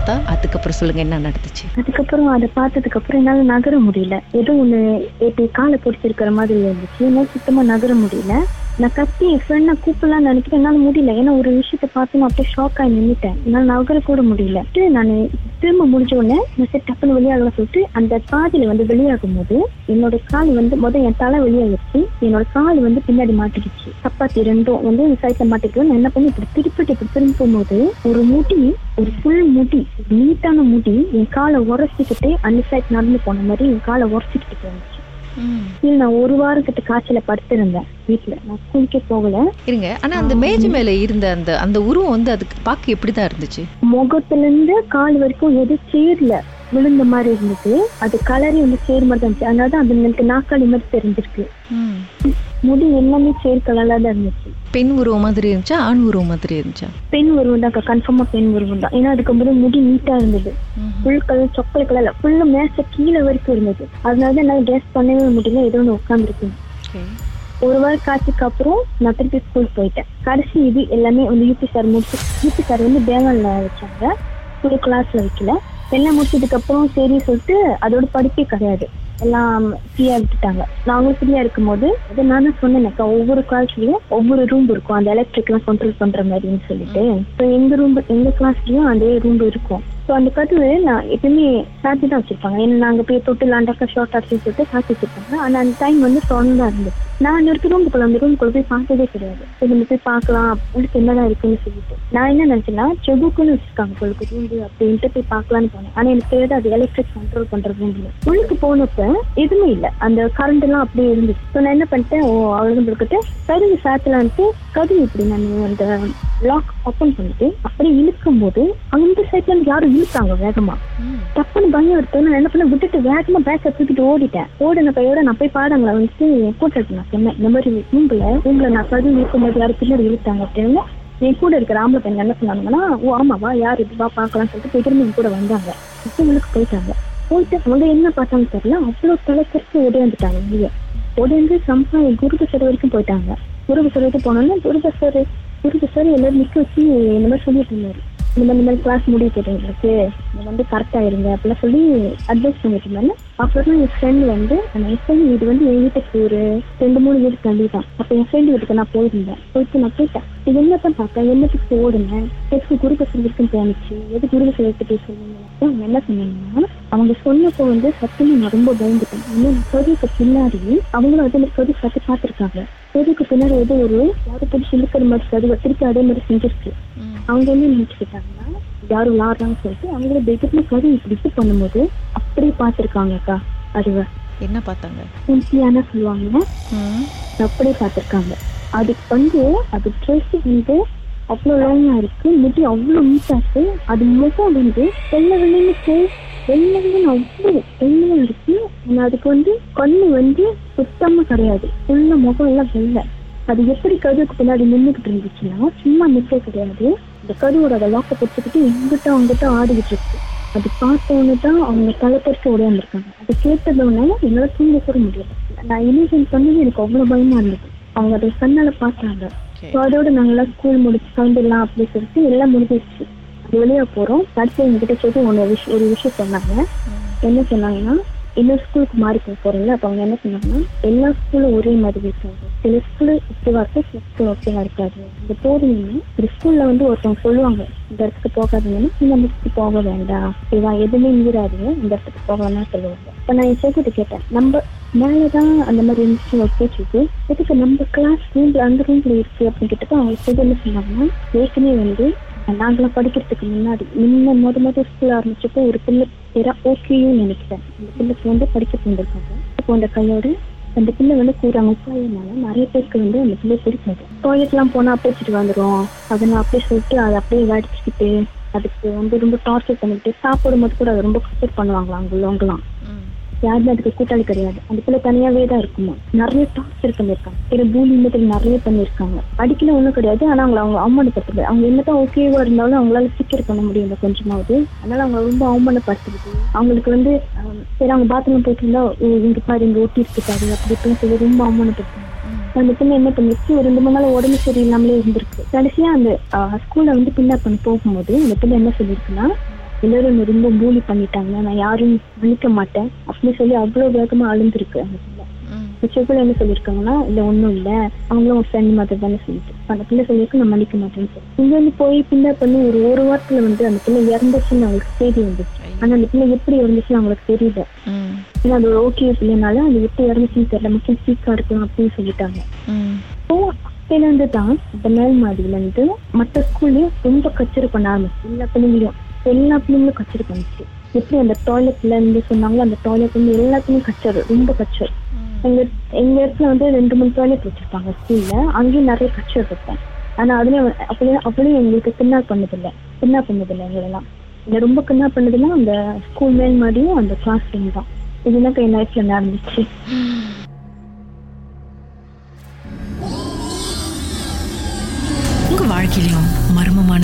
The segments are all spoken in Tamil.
பார்த்தா அதுக்கப்புறம் சொல்லுங்க என்ன நடந்துச்சு? அதுக்கப்புறம் அதை பார்த்ததுக்கு அப்புறம் என்னால நகர முடியல. ஏதோ ஒண்ணு எப்படி காலை பிடிச்சிருக்கிற மாதிரி இருந்துச்சு. என்னால சுத்தமா நகர முடியல. நான் கத்தி என் ஃப்ரெண்டை கூப்பிடலாம் நினைக்கிறேன் என்னால முடியல. ஏன்னா ஒரு விஷயத்த பார்த்து நான் அப்படியே ஷாக் ஆகி நின்றுட்டேன் என்னால் நகர கூட முடியல. நான் திரும்ப முடிஞ்ச உடனே நான் சரி டப்புன்னு வெளியாகலாம் சொல்லிட்டு அந்த பாதியில வந்து வெளியாகும் போது என்னோட கால் வந்து முதல் என் தலை வெளியாகிடுச்சு. என்னோட கால் வந்து பின்னாடி மாட்டிக்கிச்சு. சப்பாத்தி ரெண்டும் வந்து சைட்ல மாட்டிக்கிட்டு நான் என்ன பண்ணி இப்படி திருப்பிட்டு இப்படி திரும்பி போகும்போது ஒரு முடி ஒரு ஃபுல் முடி நீட்டான முடி என் காலை உரசிக்கிட்டு அந்த சைட் நடந்து போன மாதிரி என் காலை உரைச்சிக்கிட்டு போனுச்சு இல்ல நான் ஒரு வாரம் கிட்ட காய்ச்சல படுத்திருந்தேன் வீட்டுல நான் ஸ்கூலுக்கே போகல. இருங்க ஆனா அந்த மேஜை மேல இருந்த அந்த அந்த உருவம் வந்து அதுக்கு பார்க்க எப்படிதான் இருந்துச்சு? முகத்துல இருந்து கால் வரைக்கும் எது சேர்ல. விழுந்த மாதிரி இருந்தது. அது கலரே வந்து சேர் மாதிரி இருந்துச்சு. அதனால தான் அது எனக்கு நாக்காளி மாதிரி தெரிஞ்சிருக்கு. முடி எல்லாமே சேர் கலர்ல தான் இருந்துச்சு. பெண் உருவம் மாதிரி இருந்துச்சா ஆண் உருவம் மாதிரி இருந்துச்சா? பெண் உருவம் தான் கன்ஃபார்மா பெண் உருவம் தான். ஏன்னா அதுக்கு முதல்ல முடி நீட்டா இருந்தது. ஃபுல் கலர் சொக்கல் கலர்ல ஃபுல்லு மேச கீழே வரைக்கும் இருந்தது. அதனால தான் என்னால ட்ரெஸ் பண்ணவே முடியல. ஏதோ ஒன்று உட்காந்துருக்கு ஒரு வாரம் காட்சிக்கு அப்புறம் நான் திருப்பி ஸ்கூல் போயிட்டேன். கடைசி இது எல்லாமே வந்து யூபி சார் முடிச்சு யூபி சார் வந்து பேங்கல்ல வச்சாங்க ஸ்கூல் கிளாஸ்ல வைக்கல. எல்லாம் முடிச்சதுக்கு அப்புறம் சரி சொல்லிட்டு அதோட படிப்பே கிடையாது. எல்லாம் ஃப்ரீயா விட்டுட்டாங்க. நாங்களும் ஃப்ரீயா இருக்கும்போது அது நான் தான் சொன்னேன்க்கா ஒவ்வொரு கிளாஸ்லயும் ஒவ்வொரு ரூம் இருக்கும். அந்த எலக்ட்ரிக் எல்லாம் கண்ட்ரோல் பண்ற மாதிரின்னு சொல்லிட்டு. இப்போ எங்க ரூம் எங்க கிளாஸ்லயும் அதே ரூம் இருக்கும். ஸோ அந்த கதவு நான் எப்பயுமே சாத்தி தான் வச்சிருப்பாங்க. ஏன்னா நாங்கள் போய் தொட்டு லாண்டாக்கா ஷார்ட் ஆச்சுன்னு சொல்லிட்டு சாத்தி வச்சிருப்பாங்க. ஆனால் அந்த டைம் வந்து திறந்தா இருந்துச்சு நான் அந்த ரூமுக்குள்ள அந்த ரூமுக்குள்ள போய் பார்த்ததே கிடையாது. ஸோ நம்ம போய் பார்க்கலாம். உங்களுக்கு என்னதான் இருக்குன்னு சொல்லிட்டு. நான் என்ன நினைச்சேன்னா செபுக்குன்னு வச்சிருக்காங்க உங்களுக்கு ரூம் அப்படின்ட்டு போய் பார்க்கலான்னு போனேன். ஆனால் எனக்கு தெரியாது அது எலக்ட்ரிக் கண்ட்ரோல் பண்ணுற ரூம்ல உள்ளுக்கு போனப்ப எதுவுமே இல்லை. அந்த கரண்ட் எல்லாம் அப்படியே இருந்துச்சு. ஸோ நான் என்ன பண்ணிட்டேன்? ஓ அவ்வளவு கொடுத்துட்டு கருவி சாத்தலான்ட்டு கருவி இப்படி நான் அந்த லாக் ஓப்பன் பண்ணிட்டு அப்படியே இழுக்கும் போது அந்த சைட்ல இருந்து யாரும் இழுத்தாங்க வேகமா. டப்புன்னு பயம் எடுத்து நான் என்ன பண்ண விட்டுட்டு வேகமா பேக்கை தூக்கிட்டு ஓடிட்டேன். ஓடின கையோட நான் போய் பாடங்களை வந்துட்டு கூட்டிட்டு நான் சொன்னேன் இந்த மாதிரி ரூம்ல ரூம்ல நான் கருவி இழுக்கும் போது யாரும் பின்னாடி இழுத்தாங்க அப்படின்னு. என் கூட இருக்கிற ஆம்பளை பையன் என்ன சொன்னாங்கன்னா ஓ ஆமாவா யார் இதுவா பார்க்கலாம்னு சொல்லிட்டு போய் திரும்பி கூட வந்தாங்க. இவங்களுக்கு போயிட்டாங்க. போயிட்டு அவங்க என்ன பார்த்தாங்க தெரியல அவ்வளோ தலைக்கறிச்சு ஓடியாந்துட்டாங்க வெளியே. ஓடியாந்து சம்பா குருப சார் வரைக்கும் போயிட்டாங்க. குருப சார் வரைக்கும் போனோன்னா குருப சார் சார் எல்லாரும் நிற்க வச்சு இந்த மாதிரி சொல்லிட்டு இருந்தாரு. இந்த மாதிரி இந்த மாதிரி கிளாஸ் முடிய போட்டவங்களுக்கு நீங்க வந்து கரெக்டாக இருங்க அப்படிலாம் சொல்லி அட்வைஸ் பண்ணிட்டு இருந்தாங்க அப்புறம் என் ஃப்ரெண்ட் வந்து அந்த என் ஃப்ரெண்ட் வீடு வந்து என் வீட்டுக்கு ஒரு ரெண்டு மூணு வீடு தள்ளி தான். அப்போ என் ஃப்ரெண்ட் வீட்டுக்கு நான் போயிருந்தேன். போயிட்டு நான் கேட்டேன் இது என்னத்தான் பார்த்தேன் என்னத்துக்கு போடுங்க? எதுக்கு குருபசன் செஞ்சிருக்குன்னு தோணுச்சு? எது குருபசன் செய்யறதுக்கு சொல்லுங்க? அவங்க என்ன சொன்னீங்கன்னா அவங்க சொன்னப்போ வந்து சத்தியமா நான் ரொம்ப பயந்துட்டேன். இன்னும் கருவுக்கு பின்னாடி அவங்களும் வந்து மாதிரி சத்து பார்த்துருக்காங்க. கருவுக்கு பின்னாடி ஏதோ ஒரு யாரும் பிடிச்சி இழுக்கிற மாதிரி கருவை திருப்பி அதே மாதிரி செஞ்சிருக்கு. அவங்க என்ன நினைச்சுக்கிட்டாங்கன்னா யாரும் விளாடுறாங்கன்னு சொல்லிட்டு அவங்கள பெட்ரூம்ல கரு இப்படி பண்ணும்போது அப்படியே பார்த்துருக்காங்க அக்கா அதுவ. என்ன பார்த்தாங்க? சிம்பிளான சொல்லுவாங்க. அப்படியே பார்த்துருக்காங்க. அதுக்கு வந்து அது ட்ரெஸ் வந்து அவ்வளோ லாங்கா இருக்கு. முடி அவ்வளோ நீட்டா இருக்கு. அது முகம் வந்து வெள்ளை வெள்ளைன்னு வெள்ளைன்னு அவ்வளோ வெள்ளையா இருக்கு? ஆனா அதுக்கு வந்து கண்ணு வந்து சுத்தமா கிடையாது. ஃபுல்லா முகம் எல்லாம் வெள்ளை அது எப்படி கருவுக்கு பின்னாடி நின்றுக்கிட்டு இருந்துச்சுன்னா சும்மா நிற்க கிடையாது. இந்த கருவோட அதை லாக்கை பிடிச்சிக்கிட்டு எங்கிட்ட அங்கிட்ட ஆடிக்கிட்டு இருக்கு. அது பார்த்தோன்னு தான் அவங்க தலைப்பறிச்சு ஓடியாந்துருக்காங்க அது கேட்டதோடனே என்னால தூங்க கூட முடியல. நான் இனிஷியல் பண்ணது எனக்கு அவ்வளவு பயமா இருந்தது. அவங்க அதை கண்ணால பார்த்தாங்க. ஸோ அதோட நாங்களாம் ஸ்கூல் முடிச்சு கலந்துடலாம் அப்படின்னு சொல்லிட்டு எல்லாம் முடிஞ்சிருச்சு. வெளியே போறோம். படிச்சு எங்ககிட்ட சொல்லி ஒன்று விஷயம் ஒரு விஷயம் சொன்னாங்க. என்ன சொன்னாங்கன்னா இன்னொரு ஸ்கூலுக்கு மாறி போக போறீங்களா? அப்ப அவங்க என்ன சொன்னாங்கன்னா எல்லா ஸ்கூலும் ஒரே மாதிரி இருக்காது. சில ஸ்கூலு ஓகேவா இருக்கும் சில ஸ்கூல் ஓகேவா இருக்காது. இந்த போறீங்கன்னா ஒரு ஸ்கூல்ல வந்து ஒருத்தவங்க சொல்லுவாங்க இந்த இடத்துக்கு போகாதீங்கன்னா. இந்த இடத்துக்கு போக வேண்டாம். ஓகேவா எதுவுமே மீறாதீங்க. இந்த இடத்துக்கு போக சொல்லுவாங்க. இப்ப நான் என் சேர்த்துட்டு கேட்டேன் நம்ம மேலதான் அந்த மாதிரி இருந்துச்சு ஒரு பேச்சுக்கு எதுக்கு நம்ம கிளாஸ் ரூம்ல அந்த ரூம்ல இருக்கு? அப்படின்னு கேட்டப்ப அவங்க சேர்த்து என்ன சொன்னாங்கன்னா ஏற்கனவே வந்து நாங்களாம் படிக்கிறதுக்கு முன்னாடி முன்ன முத முதல் ஸ்கூல் ஆரம்பிச்சப்போ ஒரு பிள்ளை பேரா ஓகேயும் நினைக்கிறேன். அந்த பிள்ளைக்கு வந்து படிக்க போயிருக்காங்க இப்போ அந்த கையோட அந்த பிள்ளை வந்து கூறாங்க உப்பாயினால நிறைய பேருக்கு வந்து அந்த பிள்ளை பிடிக்காது. டாய்லெட்லாம் போனா பேசிட்டு வந்துடும் அதை நான் அப்படியே சொல்லிட்டு அதை அப்படியே வடிச்சுக்கிட்டு அதுக்கு வந்து ரொம்ப டார்ச்சர் பண்ணிட்டு சாப்பிடும் போது கூட அதை ரொம்ப கஷ்டம் பண்ணுவாங்களா அங்க யாருமே அதுக்கு கூட்டாளி கிடையாது. அந்த பிள்ளை தனியாவே தான் இருக்குமா? நிறைய டார்ச்சர் பண்ணியிருக்காங்க. பிற பூலி மாதிரி நிறைய பண்ணியிருக்காங்க. அடிக்கல ஒன்றும் கிடையாது. ஆனா அவங்களை அவங்க அவமானப்படுத்துறது. அவங்க என்னதான் ஓகேவா இருந்தாலும் அவங்களால சீக்கிரம் பண்ண முடியல கொஞ்சமாவது. அதனால அவங்க ரொம்ப அவமானப்படுத்துறது. அவங்களுக்கு வந்து சரி அவங்க பாத்ரூம் போயிட்டு இருந்தா இங்க பாரு இங்க ஓட்டி இருக்கு பாரு அப்படி இப்படின்னு சொல்லி ரொம்ப அவமானப்படுத்துறாங்க. அந்த பிள்ளை என்ன பண்ணிருச்சு? ஒரு ரெண்டு மூணு நாள் உடம்பு சரியில்லாமலே இருந்திருக்கு. கடைசியா அந்த ஸ்கூல்ல வந்து பின்னாடி பண்ணி போகும்போது அந்த பிள்ளை என்ன சொல்லியிருக்குன்னா எல்லாரும் என்னை ரொம்ப பூலி பண்ணிட்டாங்க. நான் யாரும் மன்னிக்க மாட்டேன். அப்படின்னு சொல்லி அவ்வளவு வேகமா அழுந்திருக்கு. அந்த பிள்ளை என்ன சொல்லியிருக்காங்கன்னா இல்ல ஒண்ணும் இல்ல. அவங்களும் ஒரு ஃப்ரெண்ட் மாதிரி தானே சொல்லிட்டு. அந்த பிள்ளை சொல்லியிருக்கு நான் மன்னிக்க மாட்டேன்னு சொல்லி இங்க வந்து போய் பின்ன பண்ணி ஒரு ஒரு வாரத்துல வந்து அந்த பிள்ளை இறந்துச்சுன்னு அவங்களுக்கு செய்தி வந்துச்சு ஆனா அந்த பிள்ளை எப்படி இறந்துச்சுன்னு அவங்களுக்கு தெரியல. ஏன்னா அது ஒரு ஓகே பிள்ளைனால அது எப்படி இறந்துச்சுன்னு தெரியல. முக்கியம் சீக்கா இருக்கலாம் அப்படின்னு சொல்லிட்டாங்க. இப்போ அப்பையில இருந்து தான் இந்த மேல் மாடியில இருந்து மற்ற ஸ்கூல்லயும் ரொம்ப கச்சேரி பண்ண ஆரம்பிச்சு. எல்லா பிள்ளைங்களையும். எல்லா பிள்ளைங்களும் கச்சேரி பண்ணிச்சு. எப்படி அந்த டாய்லெட்ல இருந்து சொன்னாங்களோ அந்த டாய்லெட் வந்து எல்லாத்துலயும் கச்சரு ரொம்ப கச்சரு. எங்க எங்க இடத்துல வந்து ரெண்டு மூணு டாய்லெட் வச்சிருப்பாங்க ஸ்கூல்ல அங்கேயும் நிறைய கச்சர் இருப்பேன் ஆனா அதுலயும் அப்படியே அப்படியும் எங்களுக்கு கிண்ணா பண்ணதில்லை. கிண்ணா பண்ணதில்லை எங்களெல்லாம். இந்த ரொம்ப கிண்ணா பண்ணதுன்னா அந்த ஸ்கூல் மேல் மாடியும் அந்த கிளாஸ் ரூம் தான். இதுதான் என் லைஃப்ல நடந்துச்சு? உங்க வாழ்க்கையிலும்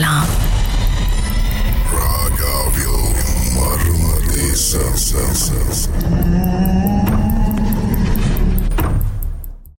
பெறலாம் ராகாவில் மர்ம தேசம்